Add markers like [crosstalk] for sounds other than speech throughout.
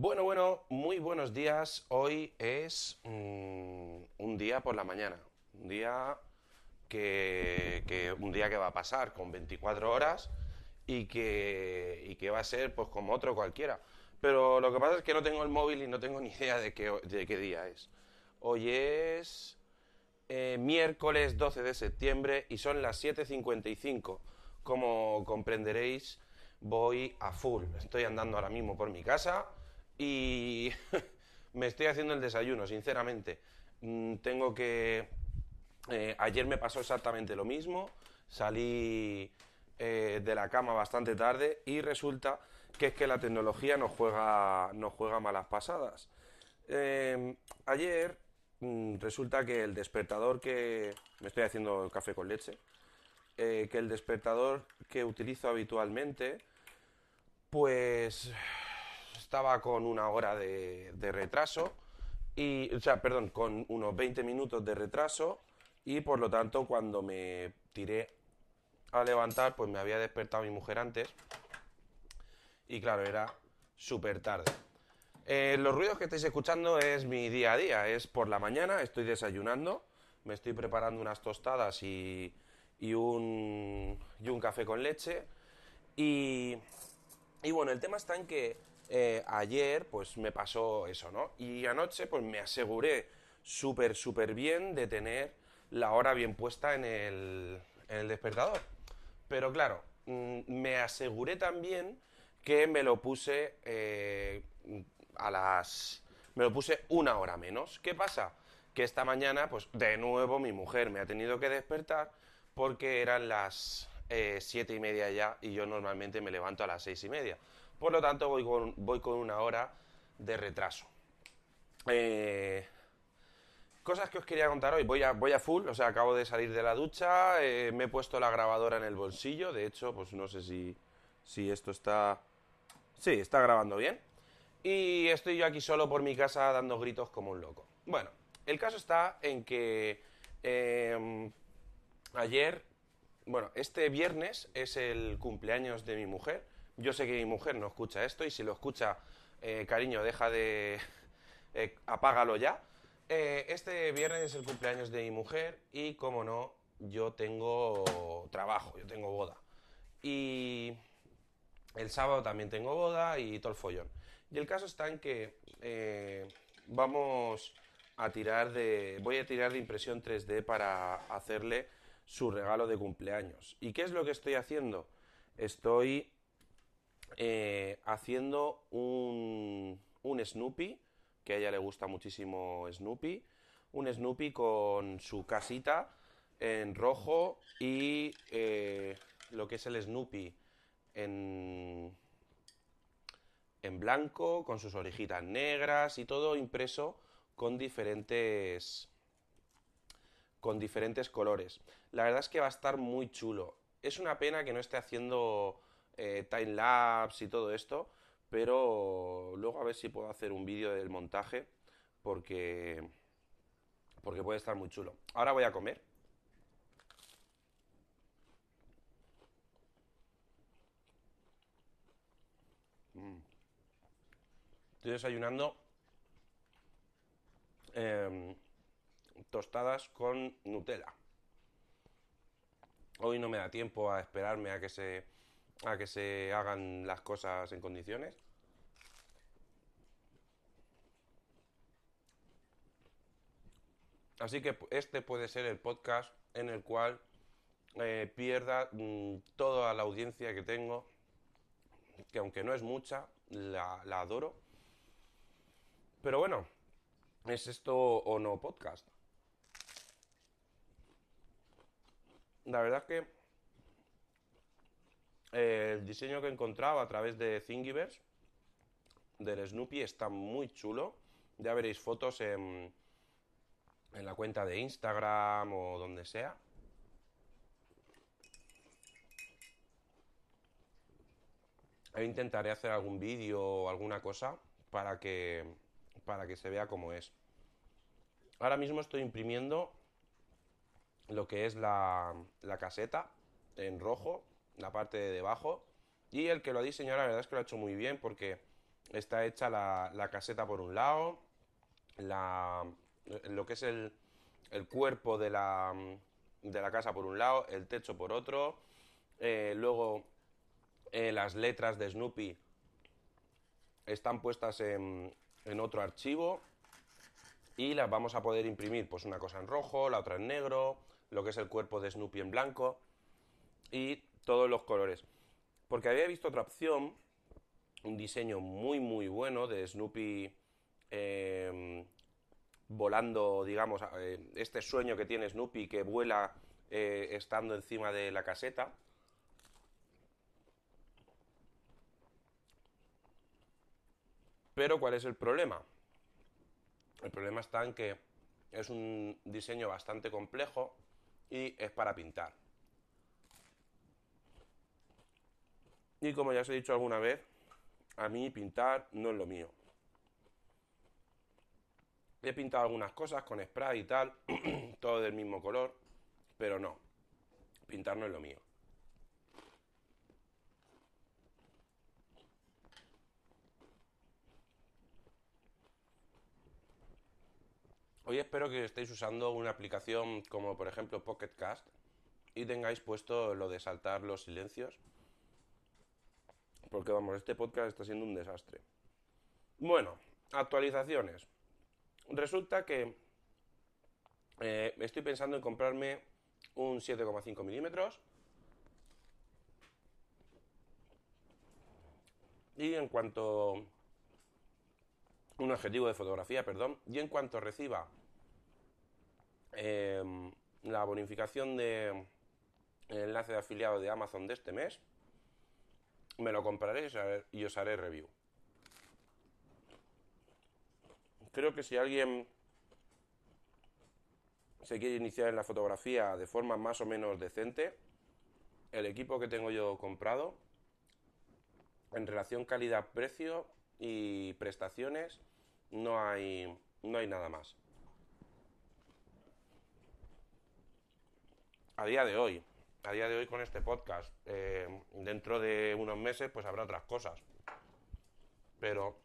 Bueno, bueno, muy buenos días. Hoy es mm, un día por la mañana. Un día que, un día que va a pasar con 24 horas y que, y que va a ser pues como otro cualquiera. Pero lo que pasa es que no tengo el móvil y no tengo [laughs] ni idea de qué, de qué día es. Hoy es eh, miércoles 12 de septiembre y son las 7.55. Como comprenderéis, voy a full. Estoy andando ahora mismo por mi casa y [laughs] me estoy haciendo el desayuno, sinceramente. Mm, tengo que... eh, ayer me pasó exactamente lo mismo. Salí eh, de la cama bastante tarde y resulta que es que la tecnología nos juega, nos juega malas pasadas. Eh, ayer mm, resulta que el despertador que... Me estoy haciendo el café con leche. eh, que el despertador que utilizo habitualmente, pues estaba con una hora de, retraso. Y, o sea, perdón, con unos 20 minutos de retraso. Y por lo tanto, cuando me tiré a levantar, pues me había despertado mi mujer antes. Y claro, era súper tarde. Eh, los ruidos que estáis escuchando es mi día a día. Es por la mañana, estoy desayunando, me estoy preparando unas tostadas y, y un, y un café con leche. Y, y bueno, el tema está en que eh, ayer pues me pasó eso, ¿no? Y anoche pues me aseguré súper, súper bien de tener la hora bien puesta en el, en el despertador. Pero claro, mm, me aseguré también que me lo puse eh, a las... Me lo puse una hora menos. ¿Qué pasa? Que esta mañana, pues de nuevo mi mujer me ha tenido que despertar porque eran las eh, siete y media ya y yo normalmente me levanto a las seis y media. Por lo tanto, voy con, voy con una hora de retraso. Eh, Cosas que os quería contar hoy. Voy a, voy a full, o sea, acabo de salir de la ducha, eh, me he puesto la grabadora en el bolsillo. De hecho, pues no sé si, si esto está. Sí, está grabando bien. Y estoy yo aquí solo por mi casa dando gritos como un loco. Bueno, el caso está en que eh, ayer, bueno, este viernes es el cumpleaños de mi mujer. Yo sé que mi mujer no escucha esto y si lo escucha, eh, cariño, deja de... eh, apágalo ya. Eh, este viernes es el cumpleaños de mi mujer y, como no, yo tengo trabajo, yo tengo boda. Y el sábado también tengo boda y todo el follón. Y el caso está en que vamos a tirar de. Voy a tirar de impresión 3D para hacerle su regalo de cumpleaños. ¿Y qué es lo que estoy haciendo? Estoy eh, haciendo un, un Snoopy, que a ella le gusta muchísimo Snoopy. Un Snoopy con su casita en rojo y eh, lo que es el Snoopy en, en blanco, con sus orejitas negras y todo impreso con diferentes con diferentes colores. La verdad es que va a estar muy chulo. Es una pena que no esté haciendo eh, time lapse y todo esto, pero luego a ver si puedo hacer un vídeo del montaje porque porque puede estar muy chulo. Ahora voy a comer. Estoy desayunando em, tostadas con Nutella. Hoy no me da tiempo a esperarme a que se a que se hagan las cosas en condiciones. Así que este puede ser el podcast en el cual eh, pierda mm, toda la audiencia que tengo, que aunque no es mucha, la, la adoro. Pero bueno, ¿es esto o no podcast? La verdad es que el diseño que he encontrado a través de Thingiverse del Snoopy está muy chulo. Ya veréis fotos en, en la cuenta de Instagram o donde sea. E intentaré hacer algún vídeo o alguna cosa para que, para que se vea cómo es. Ahora mismo estoy imprimiendo lo que es la, la caseta en rojo, la parte de debajo. Y el que lo ha diseñado, la verdad es que lo ha hecho muy bien porque está hecha la, caseta por un lado, la, lo que es el, cuerpo de la, de la, casa por un lado, el techo por otro, eh, luego eh, las letras de Snoopy están puestas en, en otro archivo y las vamos a poder imprimir, pues una cosa en rojo, la otra en negro, lo que es el cuerpo de Snoopy en blanco y todos los colores. Porque había visto otra opción, un diseño muy muy bueno de Snoopy em, volando, digamos, eh, este sueño que tiene Snoopy que vuela eh, estando encima de la caseta. Pero ¿cuál es el problema? El problema está en que es un diseño bastante complejo y es para pintar. Y como ya os he dicho alguna vez, a mí pintar no es lo mío. He pintado algunas cosas con spray y tal, [clears throat] todo del mismo color, pero no, pintar no es lo mío. Hoy espero que estéis usando una aplicación como por ejemplo Pocket Cast y tengáis puesto lo de saltar los silencios. Porque vamos, este podcast está siendo un desastre. Bueno, actualizaciones. Resulta que eh, estoy pensando en comprarme un 7,5 milímetros. Y en cuanto un objetivo de fotografía, perdón, y en cuanto reciba em, la bonificación de el enlace de afiliado de Amazon de este mes, me lo compraré y os haré review. Creo que si alguien se quiere iniciar en la fotografía de forma más o menos decente, el equipo que tengo yo comprado, en relación calidad-precio y prestaciones, no hay, no hay nada más. A día de hoy, a día de hoy con este podcast, eh, dentro de unos meses pues habrá otras cosas. Pero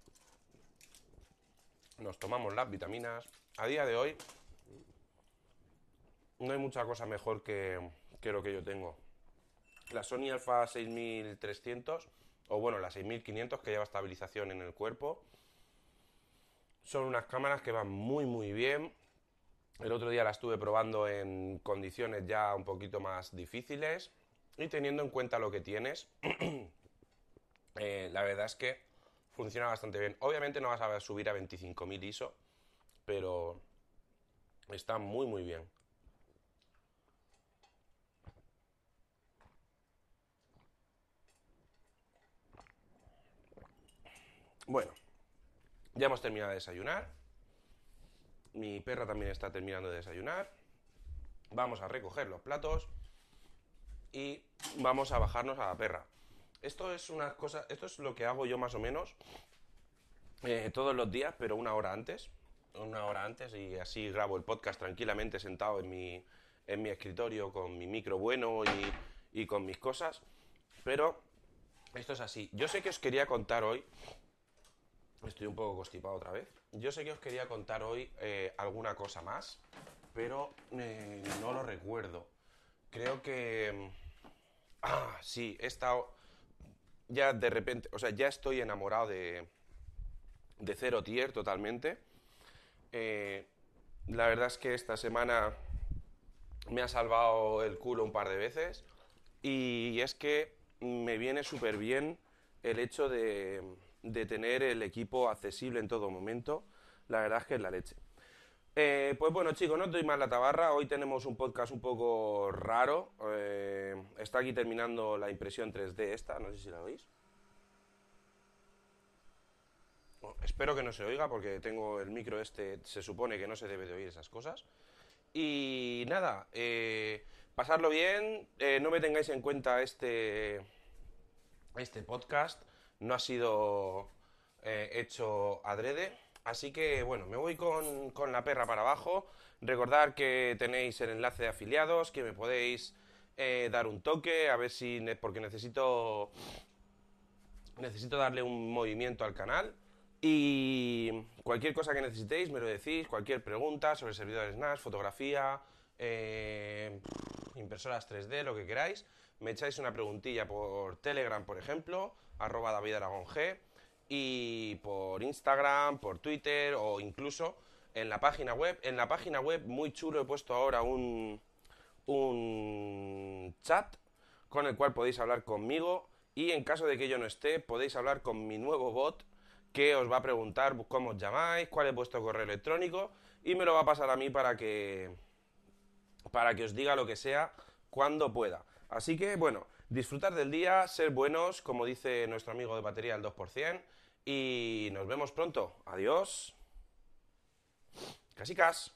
nos tomamos las vitaminas. A día de hoy no hay mucha cosa mejor que, que lo que yo tengo. La Sony Alpha 6300, o bueno, la 6500 que lleva estabilización en el cuerpo, son unas cámaras que van muy muy bien. El otro día la estuve probando en condiciones ya un poquito más difíciles y teniendo en cuenta lo que tienes, [clears throat] eh, la verdad es que funciona bastante bien. Obviamente no vas a subir a 25.000 ISO, pero está muy muy bien. Bueno, ya hemos terminado de desayunar. Mi perra también está terminando de desayunar. Vamos a recoger los platos y vamos a bajarnos a la perra. Esto es una cosa, esto es lo que hago yo más o menos eh, todos los días, pero una hora antes. Una hora antes y así grabo el podcast tranquilamente sentado en mi, en mi escritorio con mi micro bueno y, y con mis cosas. Pero esto es así. Yo sé que os quería contar hoy Estoy un poco constipado otra vez. Yo sé que os quería contar hoy eh, alguna cosa más, pero eh, no lo recuerdo. Creo que... Mm, ah, sí, he estado... Ya de repente, o sea, ya estoy enamorado de, de Zero Tier totalmente. Eh, la verdad es que esta semana me ha salvado el culo un par de veces y es que me viene súper bien el hecho de de tener el equipo accesible en todo momento. La verdad es que es la leche. Eh, pues bueno, chicos, no doy más la tabarra. Hoy tenemos un podcast un poco raro. Eh, está aquí terminando la impresión 3D esta, no sé si la veis. espero que no se oiga porque tengo el micro este, se supone que no se debe de oír esas cosas. Y nada, eh, pasarlo bien, no me tengáis en cuenta este, este podcast no ha sido eh, hecho adrede. Así que bueno, me voy con, la perra para abajo. Recordad que tenéis el enlace de afiliados, que me podéis eh, dar un toque, a ver si, porque necesito necesito darle un movimiento al canal y cualquier cosa que necesitéis me lo decís, cualquier pregunta sobre servidores NAS, fotografía, eh, impresoras 3D, lo que queráis, me echáis una preguntilla por Telegram, por ejemplo, arroba David y por Instagram, por Twitter o incluso en la página web. En la página web, muy chulo, he puesto ahora un, un chat con el cual podéis hablar conmigo y en caso de que yo no esté, podéis hablar con mi nuevo bot que os va a preguntar cómo os llamáis, cuál es vuestro correo electrónico y me lo va a pasar a mí para que para que os diga lo que sea cuando pueda. Así que bueno, disfrutar del día, ser buenos, como dice nuestro amigo de batería el 2%, y nos vemos pronto. Adiós. Casi cas.